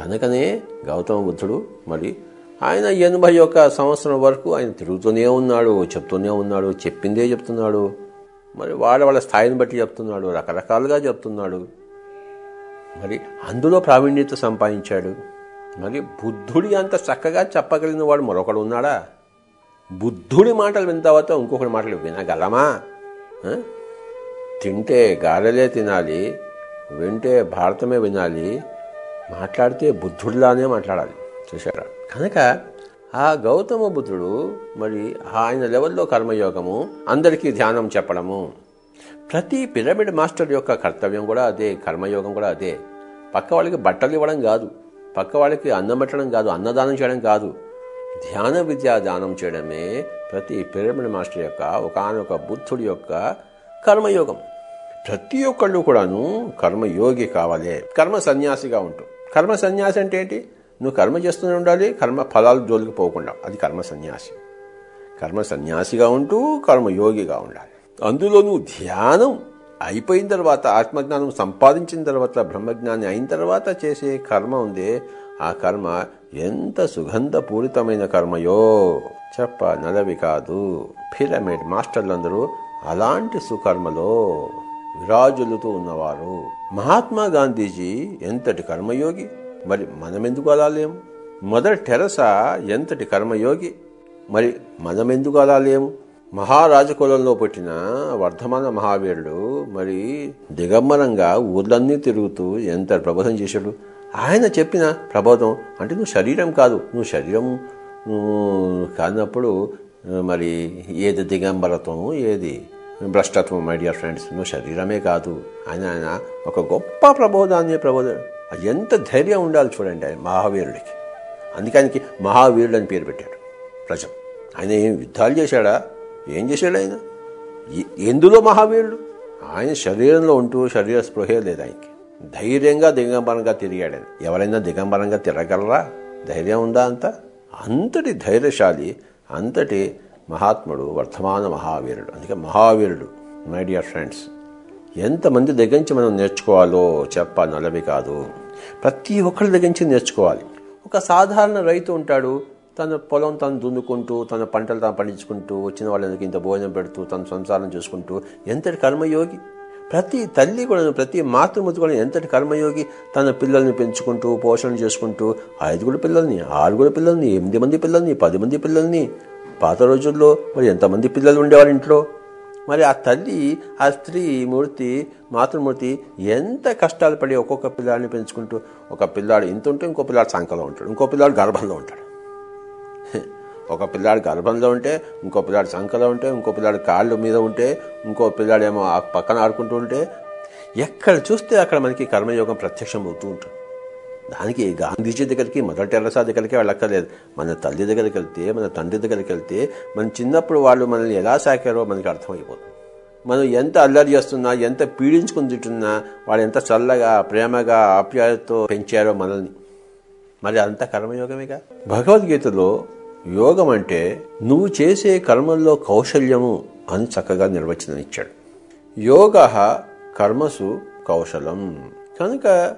కనుకనే గౌతమ బుద్ధుడు మరి ఆయన ఎనభై ఒక్క సంవత్సరం వరకు ఆయన తిరుగుతూనే ఉన్నాడు చెప్తూనే ఉన్నాడు చెప్పిందే చెప్తున్నాడు. మరి వాళ్ళ వాళ్ళ స్థాయిని బట్టి చెప్తున్నాడు రకరకాలుగా చెప్తున్నాడు. మరి అందులో ప్రావీణ్యత సంపాదించాడు. మరి బుద్ధుడి అంత చక్కగా చెప్పగలిగిన వాడు మరొకడు ఉన్నాడా? బుద్ధుడి మాటలు విన్న తర్వాత ఇంకొకటి మాటలు వినగలమా? తింటే గారెలే తినాలి వింటే భారతమే వినాలి మాట్లాడితే బుద్ధుడిలానే మాట్లాడాలి. చూశారా? కనుక ఆ గౌతమ బుద్ధుడు మరి ఆయన లెవెల్లో కర్మయోగము అందరికీ ధ్యానం చెప్పడము. ప్రతి పిరమిడ్ మాస్టర్ యొక్క కర్తవ్యం కూడా అదే కర్మయోగం కూడా అదే. పక్క వాళ్ళకి బట్టలు ఇవ్వడం కాదు పక్క వాళ్ళకి అన్నం పెట్టడం కాదు అన్నదానం చేయడం కాదు. ధ్యాన విద్యా దానం చేయడమే ప్రతి పిరమిడ్ మాస్టర్ యొక్క ఒకనొక బుద్ధుడి యొక్క కర్మయోగం. ప్రతి ఒక్కళ్ళు కూడాను కర్మయోగి కావాలి. కర్మ సన్యాసిగా ఉంటూ. కర్మ సన్యాసి అంటే ఏంటి? నువ్వు కర్మ చేస్తూనే ఉండాలి కర్మ ఫలాలు జోలికి పోకుండా. అది కర్మ సన్యాసి. కర్మ సన్యాసిగా ఉంటూ కర్మయోగిగా ఉండాలి. అందులో నువ్వు ధ్యానం అయిపోయిన తర్వాత ఆత్మజ్ఞానం సంపాదించిన తర్వాత బ్రహ్మజ్ఞాని అయిన తర్వాత చేసే కర్మ ఉందే. ఆ కర్మ ఎంత సుగంధపూరితమైన కర్మయో చెప్ప నలవి కాదు. పిరమిడ్ మాస్టర్లందరూ అలాంటి సుకర్మలో విరాజులుతూ ఉన్నవారు. మహాత్మా గాంధీజీ ఎంతటి కర్మయోగి? మరి మనమెందుకు అలా లేము? మదర్ టెరసా ఎంతటి కర్మయోగి? మరి మనమెందుకు అలా లేము? మహారాజకులంలో పుట్టిన వర్ధమాన మహావీరుడు మరి దిగంబరంగా ఊర్లన్నీ తిరుగుతూ ఎంత ప్రబోధం చేశాడు? ఆయన చెప్పిన ప్రబోధం అంటే నువ్వు శరీరం కాదు నువ్వు శరీరం నువ్వు కానప్పుడు మరి ఏది దిగంబరత్వం ఏది భ్రష్టత్వం మై డియర్ ఫ్రెండ్స్ నువ్వు శరీరమే కాదు. ఆయన ఆయన ఒక గొప్ప ప్రబోధాన్ని ప్రబోధ ఎంత ధైర్యం ఉండాలి చూడండి ఆయన మహావీరుడికి. అందుకే ఆయనకి మహావీరుడు అని పేరు పెట్టాడు ప్రజం ఆయన ఏం యుద్ధాలు చేశాడా? ఏం చేశాడు ఆయన? ఎందులో మహావీరుడు? ఆయన శరీరంలో ఉంటూ శరీర స్పృహే లేదు ఆయనకి. ధైర్యంగా దిగంబరంగా తిరిగాడు ఆయన. ఎవరైనా దిగంబరంగా తిరగలరా? ధైర్యం ఉందా అంత? అంతటి ధైర్యశాలి అంతటి మహాత్ముడు వర్ధమాన మహావీరుడు. అందుకే మహావీరుడు మై డియర్ ఫ్రెండ్స్. ఎంతమంది దగ్గర నుంచి మనం నేర్చుకోవాలో చెప్పాలి నలవి కాదు. ప్రతి ఒక్కరి దగ్గర నుంచి నేర్చుకోవాలి. ఒక సాధారణ రైతు ఉంటాడు తన పొలం తను దున్నుకుంటూ తన పంటలు తాను పండించుకుంటూ వచ్చిన వాళ్ళకి ఇంత భోజనం పెడుతూ తన సంసారం చూసుకుంటూ ఎంతటి కర్మయోగి? ప్రతి తల్లి కూడా ప్రతి మాతృమూర్తి కూడా ఎంతటి కర్మయోగి? తన పిల్లల్ని పెంచుకుంటూ పోషణ చేసుకుంటూ ఐదుగురు పిల్లల్ని ఆరుగురు పిల్లల్ని ఎనిమిది మంది పిల్లల్ని పది మంది పిల్లల్ని పాత రోజుల్లో మరి ఎంతమంది పిల్లలు ఉండేవారు ఇంట్లో? మరి ఆ తల్లి ఆ స్త్రీ మూర్తి మాతృమూర్తి ఎంత కష్టాలు పడి ఒక్కొక్క పిల్లాడిని పెంచుకుంటూ ఒక పిల్లాడు ఇంత ఉంటే ఇంకో పిల్లాడు సంకలో ఉంటాడు ఇంకో పిల్లాడు గర్భంలో ఉంటాడు. ఒక పిల్లాడు గర్భంలో ఉంటే ఇంకో పిల్లాడు సంకలో ఉంటే ఇంకో పిల్లాడు కాళ్ళు మీద ఉంటే ఇంకో పిల్లాడేమో ఆ పక్కన ఆడుకుంటూ ఉంటే ఎక్కడ చూస్తే అక్కడ మనకి కర్మయోగం ప్రత్యక్షం అవుతూ ఉంటుంది. దానికి గాంధీజీ దగ్గరికి మదర్ టెరసా దగ్గరికి వెళ్ళక్కర్లేదు. మన తల్లి దగ్గరికి వెళ్తే మన తండ్రి దగ్గరికి వెళ్తే మన చిన్నప్పుడు వాళ్ళు మనల్ని ఎలా సాకారో మనకి అర్థమైపోతుంది. మనం ఎంత అల్లరి చేస్తున్నా ఎంత పీడించుకుని తింటున్నా వాళ్ళు ఎంత చల్లగా ప్రేమగా ఆప్యాయతతో పెంచారో మనల్ని. మరి అంత కర్మయోగమేగా? భగవద్గీతలో యోగం అంటే నువ్వు చేసే కర్మల్లో కౌశల్యము అని చక్కగా నిర్వచనం ఇచ్చాడు యోగ కర్మసు కౌశలం. కనుక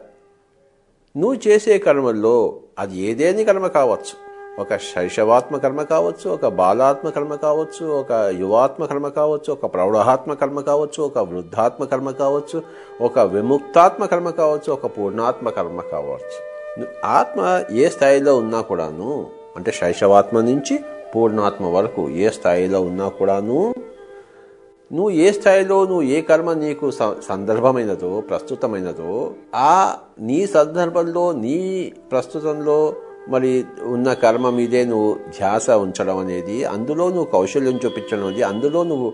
నువ్వు చేసే కర్మల్లో అది ఏదేని కర్మ కావచ్చు? ఒక శైశవాత్మ కర్మ కావచ్చు ఒక బాలాత్మ కర్మ కావచ్చు ఒక యువాత్మ కర్మ కావచ్చు ఒక ప్రౌఢాత్మ కర్మ కావచ్చు ఒక వృద్ధాత్మ కర్మ కావచ్చు ఒక విముక్తాత్మ కర్మ కావచ్చు ఒక పూర్ణాత్మ కర్మ కావచ్చు. ఆత్మ ఏ స్థాయిలో ఉన్నా కూడాను అంటే శైశవాత్మ నుంచి పూర్ణాత్మ వరకు ఏ స్థాయిలో ఉన్నా కూడాను నువ్వు ఏ స్థాయిలో నువ్వు ఏ కర్మ నీకు స- సందర్భమైనదో ప్రస్తుతమైనదో ఆ నీ సందర్భంలో నీ ప్రస్తుతంలో మరి ఉన్న కర్మ మీదే నువ్వు ధ్యాస ఉంచడం అనేది అందులో నువ్వు కౌశల్యం చూపించడం అనేది అందులో నువ్వు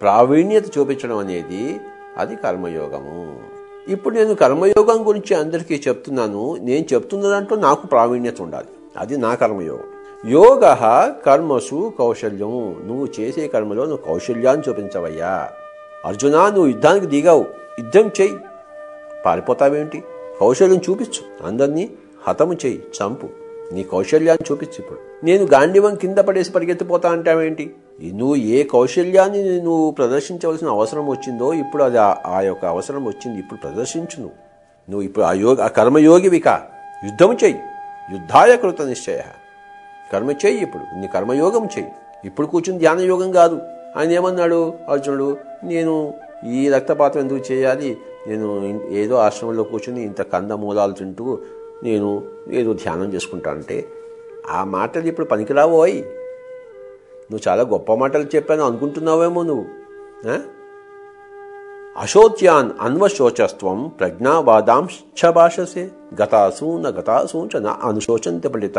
ప్రావీణ్యత చూపించడం అనేది అది కర్మయోగము. ఇప్పుడు నేను కర్మయోగం గురించి అందరికీ చెప్తున్నాను. నేను చెప్తున్న దాంట్లో నాకు ప్రావీణ్యత ఉండాలి. అది నా కర్మయోగం. యోగ కర్మసు కౌశల్యం నువ్వు చేసే కర్మలో నువ్వు కౌశల్యాన్ని చూపించవయ్యా. అర్జున నువ్వు యుద్ధానికి దిగావు. యుద్ధం చేయి. పారిపోతావేంటి? కౌశల్యం చూపించు. అందరినీ హతము చెయ్యి చంపు. నీ కౌశల్యాన్ని చూపించు ఇప్పుడు. నేను గాంధీవం కింద పడేసి పరిగెత్తిపోతా అంటావేంటి? నువ్వు ఏ కౌశల్యాన్ని నువ్వు ప్రదర్శించవలసిన అవసరం వచ్చిందో ఇప్పుడు అది ఆ- ఆ యొక్క అవసరం వచ్చింది. ఇప్పుడు ప్రదర్శించు నువ్వు. నువ్వు ఇప్పుడు ఆ యోగ ఆ కర్మయోగివిక. యుద్ధము చెయ్యి యుద్ధాయ కృత నిశ్చయ. కర్మ చెయ్యి ఇప్పుడు. నీ కర్మయోగం చెయ్యి ఇప్పుడు కూర్చుని ధ్యాన యోగం కాదు. ఆయన ఏమన్నాడు? అర్జునుడు నేను ఈ రక్తపాతం ఎందుకు చేయాలి? నేను ఏదో ఆశ్రమంలో కూర్చుని ఇంత కందమూలాలు తింటూ నేను ఏదో ధ్యానం చేసుకుంటానంటే ఆ మాటలు ఇప్పుడు పనికిరావోయ్. నువ్వు చాలా గొప్ప మాటలు చెప్పాను అనుకుంటున్నావేమో నువ్వు. అశోచ్యాన్ అన్వశోచస్వం ప్రజ్ఞావాదాంశ భాషసే. గతాశూన గతాసూచ నా అనుశోచంత పలిత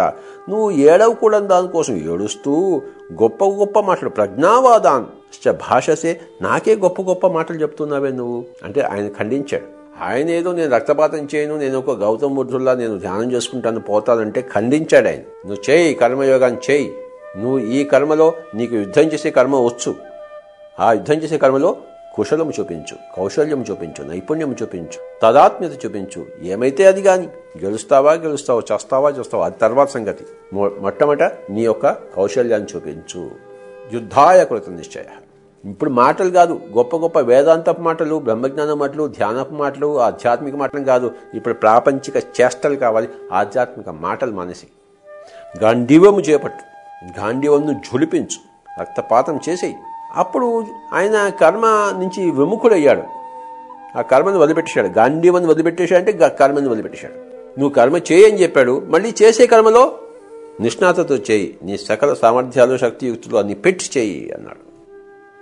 నువ్వు ఏడవ కూడా దానికోసం ఏడుస్తూ గొప్ప గొప్ప మాటలు ప్రజ్ఞావాదాన్ భాషసే. నాకే గొప్ప గొప్ప మాటలు చెప్తున్నావే నువ్వు అంటే ఆయన ఖండించాడు. ఆయన ఏదో నేను రక్తపాతం చేయను నేను ఒక గౌతమ బుద్ధుల్లా నేను ధ్యానం చేసుకుంటాను పోతానంటే ఖండించాడు ఆయన. నువ్వు చేయి కర్మయోగాన్ని చేయి. నువ్వు ఈ కర్మలో నీకు యుద్ధం చేసే కర్మ వచ్చు. ఆ యుద్ధం చేసే కర్మలో కుశలము చూపించు కౌశల్యం చూపించు నైపుణ్యం చూపించు తదాత్మ్యత చూపించు. ఏమైతే అది గాని గెలుస్తావా గెలుస్తావా చేస్తావా చేస్తావా అది తర్వాత సంగతి. మొ- మొట్టమొదట నీ యొక్క కౌశల్యాన్ని చూపించు. యుద్ధాయ కృత నిశ్చయ. ఇప్పుడు మాటలు కాదు గొప్ప గొప్ప వేదాంతపు మాటలు బ్రహ్మజ్ఞాన మాటలు ధ్యానపు మాటలు ఆధ్యాత్మిక మాటలు కాదు. ఇప్పుడు ప్రాపంచిక చేష్టలు కావాలి ఆధ్యాత్మిక మాటలు మానేసి. గాంధీవము చేపట్టు గాంధీవంను ఝులిపించు రక్తపాతం చేసేయి. అప్పుడు ఆయన కర్మ నుంచి విముఖుడయ్యాడు. ఆ కర్మను వదిలిపెట్టేశాడు. గాంధీవని వదిలిపెట్టేశాడు అంటే కర్మని వదిలిపెట్టేశాడు. నువ్వు కర్మ చేయి అని చెప్పాడు. మళ్ళీ చేసే కర్మలో నిష్ణాతతో చేయి. నీ సకల సామర్థ్యాలు శక్తియుక్తులు అన్ని పెట్టి చేయి అన్నాడు.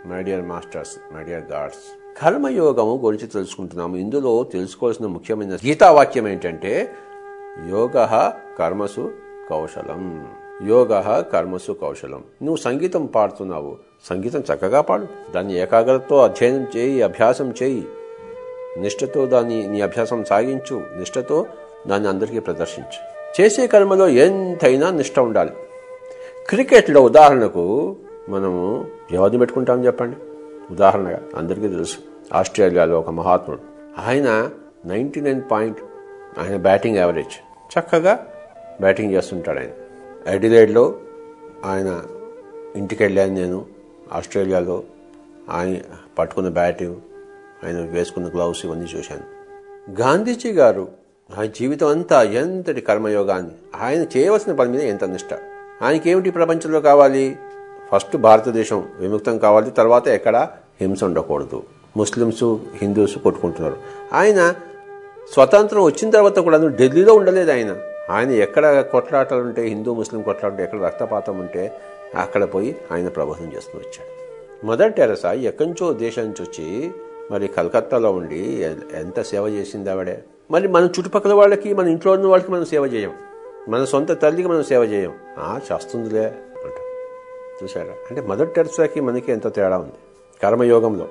My dear masters my dear gods కర్మయోగము గురించి తెలుసుకుంటున్నాము. ఇందులో తెలుసుకోవాల్సిన ముఖ్యమైన గీతావాక్యం ఏంటంటే యోగ కర్మసు కౌశలం. యోగ కర్మసు కౌశలం. నువ్వు సంగీతం పాడుతున్నావు. సంగీతం చక్కగా పాడు. దాన్ని ఏకాగ్రతతో అధ్యయనం చేయి అభ్యాసం చేయి. నిష్ఠతో దాన్ని నీ అభ్యాసం సాగించు. నిష్ఠతో దాన్ని అందరికీ ప్రదర్శించు. చేసే కర్మలో ఎంతైనా నిష్ఠ ఉండాలి. క్రికెట్లో ఉదాహరణకు మనము ఎవరిని పెట్టుకుంటాం చెప్పండి. ఉదాహరణగా అందరికీ తెలుసు. ఆస్ట్రేలియాలో ఒక మహాత్ముడు. ఆయన నైంటీ నైన్ పాయింట్ ఆయన బ్యాటింగ్ యావరేజ్. చక్కగా బ్యాటింగ్ చేస్తుంటాడు ఆయన. ఎడిలైడ్లో ఆయన ఇంటికి వెళ్ళాను నేను ఆస్ట్రేలియాలో. ఆయన పట్టుకున్న బ్యాట్ ఆయన వేసుకున్న గ్లౌస్ ఇవన్నీ చూశాను. గాంధీజీ గారు ఆయన జీవితం అంతా ఎంతటి కర్మయోగాన్ని ఆయన చేయవలసిన పని మీద ఎంత నిష్ట? ఆయనకి ఏమిటి ప్రపంచంలో కావాలి? ఫస్ట్ భారతదేశం విముక్తం కావాలి తర్వాత ఎక్కడ? హింస ఉండకూడదు. ముస్లిమ్స్ హిందూస్ కొట్టుకుంటున్నారు. ఆయన స్వతంత్రం వచ్చిన తర్వాత కూడా ఢిల్లీలో ఉండలేదు ఆయన. ఆయన ఎక్కడ కొట్లాటలు ఉంటే హిందూ ముస్లిం కొట్లాట ఎక్కడ రక్తపాతం ఉంటే అక్కడ పోయి ఆయన ప్రబోధం చేస్తూ వచ్చాడు. మదర్ టెరసా ఎక్కడి నుంచో దేశం నుంచి వచ్చి మరి కలకత్తాలో ఉండి ఎంత సేవ చేసింది ఆవిడే? మరి మన చుట్టుపక్కల వాళ్ళకి మన ఇంట్లో ఉన్న వాళ్ళకి మనం సేవ చేయం. మన సొంత తల్లికి మనం సేవ చేయం. ఆ చేస్తుందిలే అంట చూసారా అంటే మదర్ టెరసాకి మనకి ఎంత తేడా ఉంది. కర్మయోగంలో.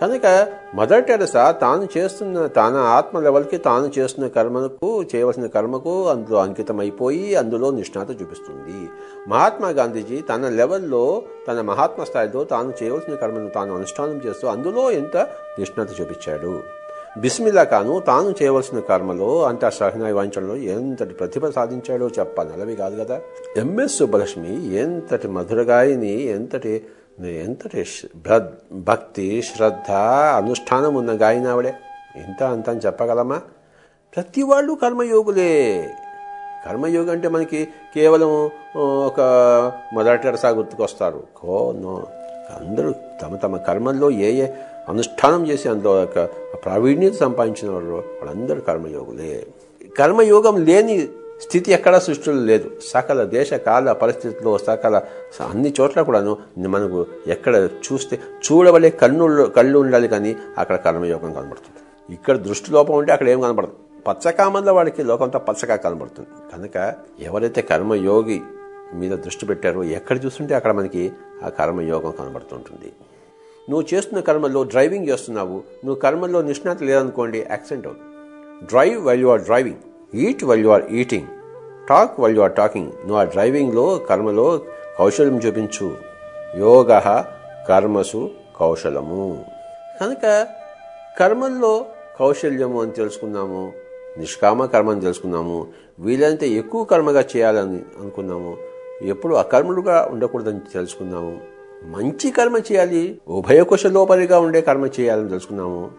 కనుక మదర్ టెరసా తాను చేస్తున్న తన ఆత్మ లెవెల్కి తాను చేస్తున్న కర్మకు చేయవలసిన కర్మకు అందులో అంకితమైపోయి అందులో నిష్ణాత చూపిస్తుంది. మహాత్మా గాంధీజీ తన లెవెల్లో తన మహాత్మ స్థాయిలో తాను చేయవలసిన కర్మను తాను అనుష్ఠానం చేస్తూ అందులో ఎంత నిష్ణాత చూపించాడు. బిస్మిల్లా ఖాను తాను చేయవలసిన కర్మలో అంత ఆ సహనాయి వాయించడంలో ఎంతటి ప్రతిభ సాధించాడో చెప్పాలి. కాదు కదా. ఎంఎస్ సుబ్బలక్ష్మి ఎంతటి మధురగాయని ఎంతటి ఎంతటి శ్- భక్తి శ్రద్ధ అనుష్ఠానం ఉన్న గాయనావిడే. ఇంత అంత అని చెప్పగలమా? ప్రతి వాళ్ళు కర్మయోగులే. కర్మయోగి అంటే మనకి కేవలం ఒక మొదటిసారి గుర్తుకొస్తారు. కో నో. అందరూ తమ తమ కర్మల్లో ఏ ఏ అనుష్ఠానం చేసి అందులో ఒక ప్రావీణ్యత సంపాదించిన వాళ్ళు వాళ్ళందరూ కర్మయోగులే. కర్మయోగం లేని స్థితి ఎక్కడా సృష్టిలో లేదు. సకల దేశ కాల పరిస్థితుల్లో సకల అన్ని చోట్ల కూడాను మనకు ఎక్కడ చూస్తే చూడవలే కన్ను కళ్ళు ఉండాలి కానీ అక్కడ కర్మయోగం కనబడుతుంది. ఇక్కడ దృష్టి లోపం ఉంటే అక్కడ ఏం కనబడదు. పచ్చకామంలో వాడికి లోకంతో పచ్చగా కనబడుతుంది. కనుక ఎవరైతే కర్మయోగి మీద దృష్టి పెట్టారో ఎక్కడ చూస్తుంటే అక్కడ మనకి ఆ కర్మయోగం కనబడుతుంటుంది. నువ్వు చేస్తున్న కర్మలో డ్రైవింగ్ చేస్తున్నావు. నువ్వు కర్మలో నిష్ణాత లేదనుకోండి యాక్సిడెంట్ అవుతుంది. Drive while you are driving eat while you are eating talk while you are talking నువ్వు ఆ డ్రైవింగ్లో కర్మలో కౌశల్యం చూపించు. యోగ కర్మసు కౌశలము. కనుక కర్మల్లో కౌశల్యము అని తెలుసుకున్నాము నిష్కామ కర్మ అని తెలుసుకున్నాము వీలైనంత ఎక్కువ కర్మగా చేయాలని అనుకున్నాము ఎప్పుడు అకర్మలుగా ఉండకూడదని తెలుసుకున్నాము మంచి కర్మ చేయాలి ఉభయ కుశలోపరిగా ఉండే కర్మ చేయాలని తెలుసుకున్నాము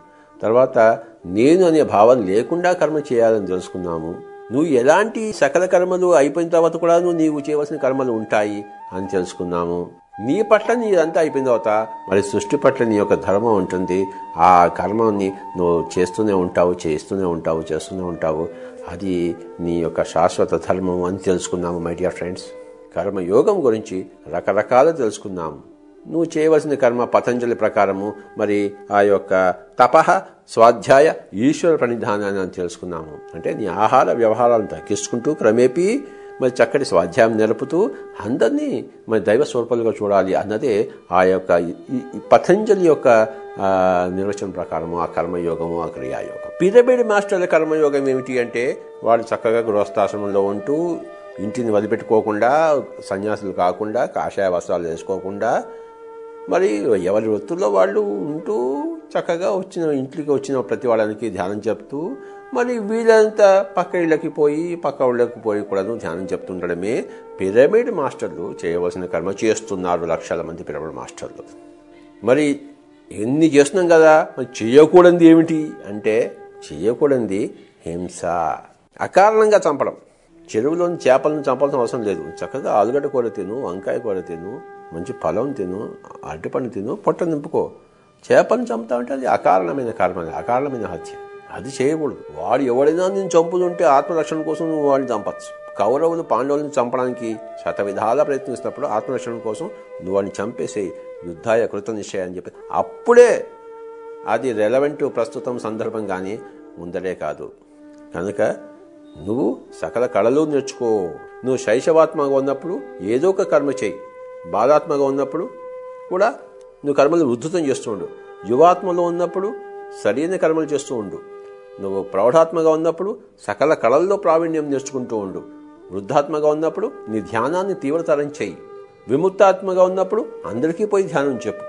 తర్వాత నేను అనే భావం లేకుండా కర్మ చేయాలని తెలుసుకున్నాము. నువ్వు ఎలాంటి సకల కర్మలు అయిపోయిన తర్వాత కూడా నువ్వు నీవు చేయవలసిన కర్మలు ఉంటాయి అని తెలుసుకున్నాము. నీ పట్ల నీదంతా అయిపోయిన తర్వాత మరి సృష్టి పట్ల నీ యొక్క ధర్మం ఉంటుంది. ఆ కర్మని నువ్వు చేస్తూనే ఉంటావు చేస్తూనే ఉంటావు చేస్తూనే ఉంటావు. అది నీ యొక్క శాశ్వత ధర్మం అని తెలుసుకున్నాము మై డియర్ ఫ్రెండ్స్ కర్మయోగం గురించి రకరకాలు తెలుసుకున్నాము. నువ్వు చేయవలసిన కర్మ పతంజలి ప్రకారము. మరి ఆ యొక్క తపహ స్వాధ్యాయ ఈశ్వర ప్రణిధానాన్ని అని తెలుసుకున్నాము. అంటే నీ ఆహార వ్యవహారాలను తగ్గించుకుంటూ క్రమేపీ మరి చక్కటి స్వాధ్యాయం నిలుపుతూ అందరినీ మరి దైవ స్వరూపాలుగా చూడాలి అన్నదే ఆ యొక్క పతంజలి యొక్క నిర్వచనం ప్రకారము ఆ కర్మయోగము ఆ క్రియాయోగం. పిరమిడ్ మాస్టర్ల కర్మయోగం ఏమిటి అంటే వాళ్ళు చక్కగా గృహస్థాశ్రమంలో ఉంటూ ఇంటిని వదిలిపెట్టుకోకుండా సన్యాసులు కాకుండా కాషాయ వస్త్రాలు వేసుకోకుండా మరి ఎవరి వృత్తుల్లో వాళ్ళు ఉంటూ చక్కగా వచ్చిన ఇంట్లోకి వచ్చిన ప్రతి వాళ్ళకి ధ్యానం చెప్తూ మరి వీళ్ళంతా పక్క ఇళ్ళకి పోయి పక్క ఊళ్ళకి పోయి కూడా ధ్యానం చెప్తుండడమే పిరమిడ్ మాస్టర్లు చేయవలసిన కర్మ చేస్తున్నారు లక్షల మంది పిరమిడ్ మాస్టర్లు. మరి ఎన్ని చేస్తున్నాం కదా? మరి చేయకూడనిది ఏమిటి? అంటే చేయకూడనిది హింస. అకారణంగా చంపడం. చెరువులోని చేపలను చంపాల్సిన అవసరం లేదు. చక్కగా ఆలుగడ్డ కూర తిను వంకాయ కూర తిను మంచి పొలం తిను అరటిపండు తిను పొట్ట నింపుకో. చేపలను చంపుతామంటే అది అకారణమైన కర్మ అకారణమైన హత్య. అది చేయకూడదు. వాడు ఎవడైనా నేను చంపుతుంటే ఆత్మరక్షణ కోసం నువ్వు వాడిని చంపచ్చు. కౌరవులు పాండవులను చంపడానికి శత విధాలా ప్రయత్నిస్తున్నప్పుడు ఆత్మరక్షణ కోసం నువ్వు వాడిని చంపేసే యుద్ధాయ కృత నిశ్చయాన్ని చెప్పి. అప్పుడే అది రెలవెంట్ ప్రస్తుతం సందర్భం కానీ ముందరే కాదు. కనుక నువ్వు సకల కళలు నేర్చుకో. నువ్వు శైశవాత్మగా ఉన్నప్పుడు ఏదో ఒక కర్మ చేయి. బాధాత్మగా ఉన్నప్పుడు కూడా నువ్వు కర్మలు ఉద్ధృతం చేస్తూ ఉండు. యువాత్మలో ఉన్నప్పుడు సరైన కర్మలు చేస్తూ ఉండు. నువ్వు ప్రౌఢాత్మగా ఉన్నప్పుడు సకల కళల్లో ప్రావీణ్యం నేర్చుకుంటూ ఉండు. వృద్ధాత్మగా ఉన్నప్పుడు నీ ధ్యానాన్ని తీవ్రతరం చేయి. విముక్తాత్మగా ఉన్నప్పుడు అందరికీ పోయి ధ్యానం చెప్పు.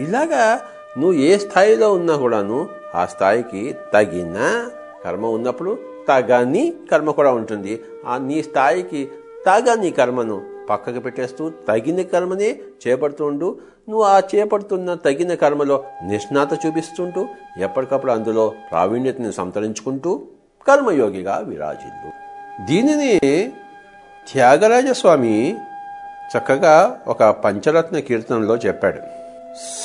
ఇలాగా నువ్వు ఏ స్థాయిలో ఉన్నా కూడాను ఆ స్థాయికి తగిన కర్మ ఉన్నప్పుడు తగని కర్మ కూడా ఉంటుంది. ఆ నీ స్థాయికి తగని కర్మను పక్కకు పెట్టేస్తూ తగిన కర్మనే చేపడుతుండు నువ్వు ఆ చేపడుతున్న తగిన కర్మలో నిష్ణాత చూపిస్తుంటూ ఎప్పటికప్పుడు అందులో ప్రావీణ్యతని సంతరించుకుంటూ కర్మయోగిగా విరాజిల్లు. దీనిని త్యాగరాజస్వామి చక్కగా ఒక పంచరత్న కీర్తనలో చెప్పాడు.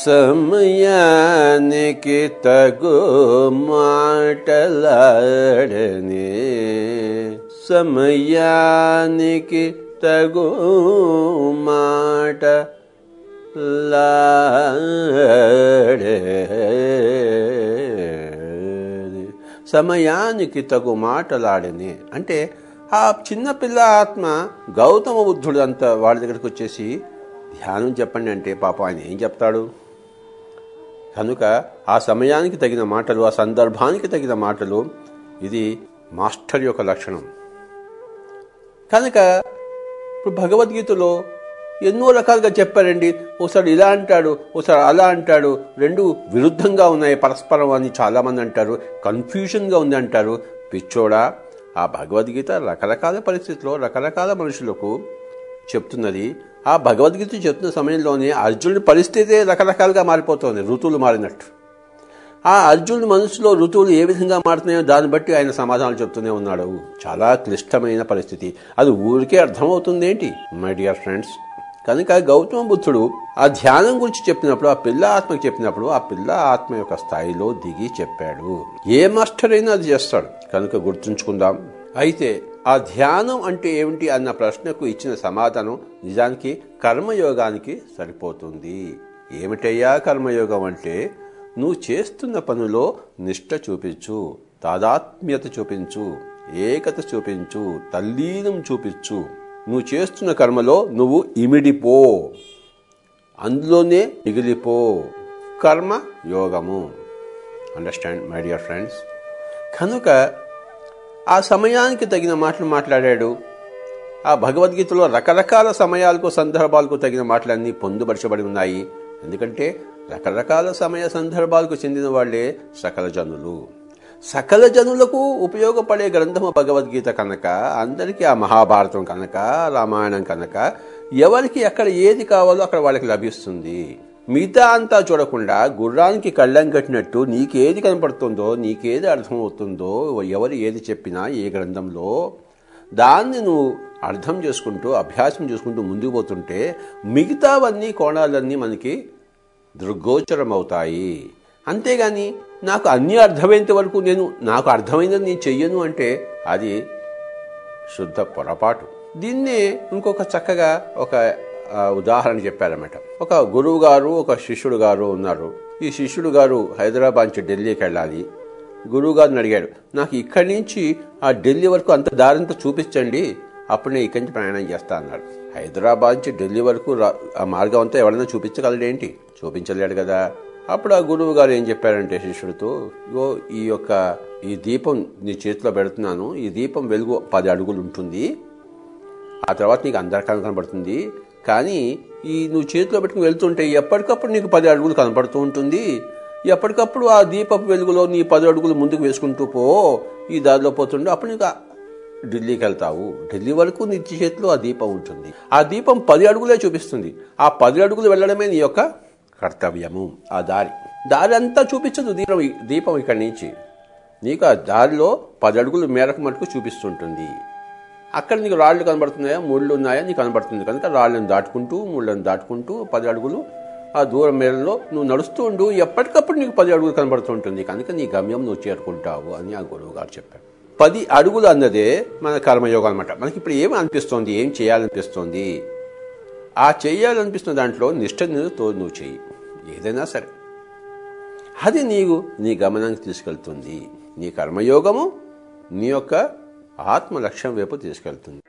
సమయానికి తగు మాటలాడని. సమయానికి తగు మాట సమయానికి తగు మాటలాడని. అంటే ఆ చిన్నపిల్ల ఆత్మ గౌతమ బుద్ధుడు అంత వాళ్ళ దగ్గరికి వచ్చేసి ధ్యానం చెప్పండి అంటే పాప ఆయన ఏం చెప్తాడు? కనుక ఆ సమయానికి తగిన మాటలు ఆ సందర్భానికి తగిన మాటలు ఇది మాస్టర్ యొక్క లక్షణం. కనుక ఇప్పుడు భగవద్గీతలో ఎన్నో రకాలుగా చెప్పారండి. ఒకసారి ఇలా అంటాడు ఒకసారి అలా అంటాడు. రెండు విరుద్ధంగా ఉన్నాయి పరస్పరం అని చాలామంది అంటారు. కన్ఫ్యూషన్గా ఉంది అంటారు. పిచ్చోడా ఆ భగవద్గీత రకరకాల పరిస్థితుల్లో రకరకాల మనుషులకు చెప్తున్నది ఆ భగవద్గీత చెప్తున్న సమయంలోనే అర్జునుడి పరిస్థితి రకరకాలుగా మారిపోతుంది ఋతువులు మారినట్టు. ఆ అర్జునుడి మనసులో ఋతువులు ఏ విధంగా మారుతున్నాయో దాన్ని బట్టి ఆయన సమాధానాలు చెప్తూనే ఉన్నాడు. చాలా క్లిష్టమైన పరిస్థితి. అది ఊరికే అర్థమవుతుంది ఏంటి? మై డియర్ ఫ్రెండ్స్ కనుక గౌతమ బుద్ధుడు ఆ ధ్యానం గురించి చెప్పినప్పుడు ఆ పిల్ల ఆత్మకి చెప్పినప్పుడు ఆ పిల్ల ఆత్మ యొక్క స్థాయిలో దిగి చెప్పాడు. ఏ మాస్టర్ అయినా అది చేస్తాడు. కనుక గుర్తుంచుకుందాం. అయితే ఆ ధ్యానం అంటే ఏమిటి అన్న ప్రశ్నకు ఇచ్చిన సమాధానం నిజానికి కర్మయోగానికి సరిపోతుంది. ఏమిటయ్యా కర్మయోగం అంటే? నువ్వు చేస్తున్న పనులో నిష్ట చూపించు తాదాత్మ్యత చూపించు ఏకత చూపించు తల్లీనం చూపించు. నువ్వు చేస్తున్న కర్మలో నువ్వు ఇమిడిపో. అందులోనే మిగిలిపో. కర్మ యోగము అండర్స్టాండ్ మై డియర్ ఫ్రెండ్స్ కనుక ఆ సమయానికి తగిన మాటలు మాట్లాడాడు. ఆ భగవద్గీతలో రకరకాల సమయాలకు సందర్భాలకు తగిన మాటలన్నీ పొందుపరచబడి ఉన్నాయి. ఎందుకంటే రకరకాల సమయ సందర్భాలకు చెందిన వాళ్ళే సకల జనులు. సకల జనులకు ఉపయోగపడే గ్రంథము భగవద్గీత కనుక అందరికీ ఆ మహాభారతం కనుక రామాయణం కనుక ఎవరికి ఎక్కడ ఏది కావాలో అక్కడ వాళ్ళకి లభిస్తుంది. మిగతా అంతా చూడకుండా గుర్రానికి కళ్ళం కట్టినట్టు నీకేది కనపడుతుందో నీకేది అర్థమవుతుందో ఎవరు ఏది చెప్పినా ఏ గ్రంథంలో దాన్ని నువ్వు అర్థం చేసుకుంటూ అభ్యాసం చేసుకుంటూ ముందుకు పోతుంటే మిగతావన్నీ కోణాలన్నీ మనకి దృగ్గోచరం అవుతాయి అంతేగాని నాకు అన్నీ అర్థమయ్యేంత వరకు నేను నాకు అర్థమైనది నేను చెయ్యను అంటే అది శుద్ధ పొరపాటు. దీన్నే ఇంకొక చక్కగా ఒక ఉదాహరణ చెప్పారన్నమాట. ఒక గురువు గారు ఒక శిష్యుడు గారు ఉన్నారు. ఈ శిష్యుడు గారు హైదరాబాద్ నుంచి ఢిల్లీకి వెళ్ళాలి. గురువు గారిని అడిగాడు నాకు ఇక్కడి నుంచి ఆ ఢిల్లీ వరకు అంత దారింత చూపించండి అప్పుడు నేను ఇక్కడి నుంచి ప్రయాణం చేస్తా అన్నాడు. హైదరాబాద్ నుంచి ఢిల్లీ వరకు ఆ మార్గం అంతా ఎవరైనా చూపించగలడేంటి చూపించలేడు కదా. అప్పుడు ఆ గురువు గారు ఏం చెప్పారంటే శిష్యుడితో ఇగో ఈ యొక్క ఈ దీపం నీ చేతిలో పెడుతున్నాను. ఈ దీపం వెలుగు పది అడుగులు ఉంటుంది. ఆ తర్వాత నీకు అందరికీ కనబడుతుంది. కానీ ఈ నువ్వు చేతిలో పెట్టుకుని వెళ్తుంటే ఎప్పటికప్పుడు నీకు పది అడుగులు కనపడుతూ ఉంటుంది. ఎప్పటికప్పుడు ఆ దీపపు వెలుగులో నీ పది అడుగులు ముందుకు వేసుకుంటూ పో. ఈ దారిలో పోతుండే అప్పుడు నీకు ఢిల్లీకి వెళ్తావు. ఢిల్లీ వరకు నీ చేతిలో ఆ దీపం ఉంటుంది. ఆ దీపం పది అడుగులే చూపిస్తుంది. ఆ పది అడుగులు వెళ్ళడమే నీ యొక్క కర్తవ్యము. ఆ దారి. దారి అంతా చూపించదు దీపం దీపం ఇక్కడి నుంచి. నీకు ఆ దారిలో పది అడుగులు మేరకు మటుకు చూపిస్తుంటుంది. అక్కడ నీకు రాళ్ళు కనబడుతున్నాయా? ముళ్ళు ఉన్నాయా? నీకు కనబడుతుంది. కనుక రాళ్ళను దాటుకుంటూ ముళ్ళను దాటుకుంటూ పది అడుగులు ఆ దూరం మేరలో నువ్వు నడుస్తూ ఉండు. ఎప్పటికప్పుడు నీకు పది అడుగులు కనబడుతుంటుంది కనుక నీ గమ్యం నువ్వు చేరుకుంటావు అని ఆ గురువు గారు చెప్పాడు. పది అడుగులు అన్నదే మన కర్మయోగం అనమాట మనకి ఇప్పుడు ఏమి అనిపిస్తోంది? ఏం చేయాలనిపిస్తోంది? ఆ చేయాలనిపిస్తున్న దాంట్లో నిష్ట తో నువ్వు చెయ్యి. ఏదైనా సరే. అది నీకు నీ గమనానికి తీసుకెళ్తుంది. నీ కర్మయోగము నీ యొక్క ఆత్మ లక్ష్యం వైపు తీసుకెళ్తుంది.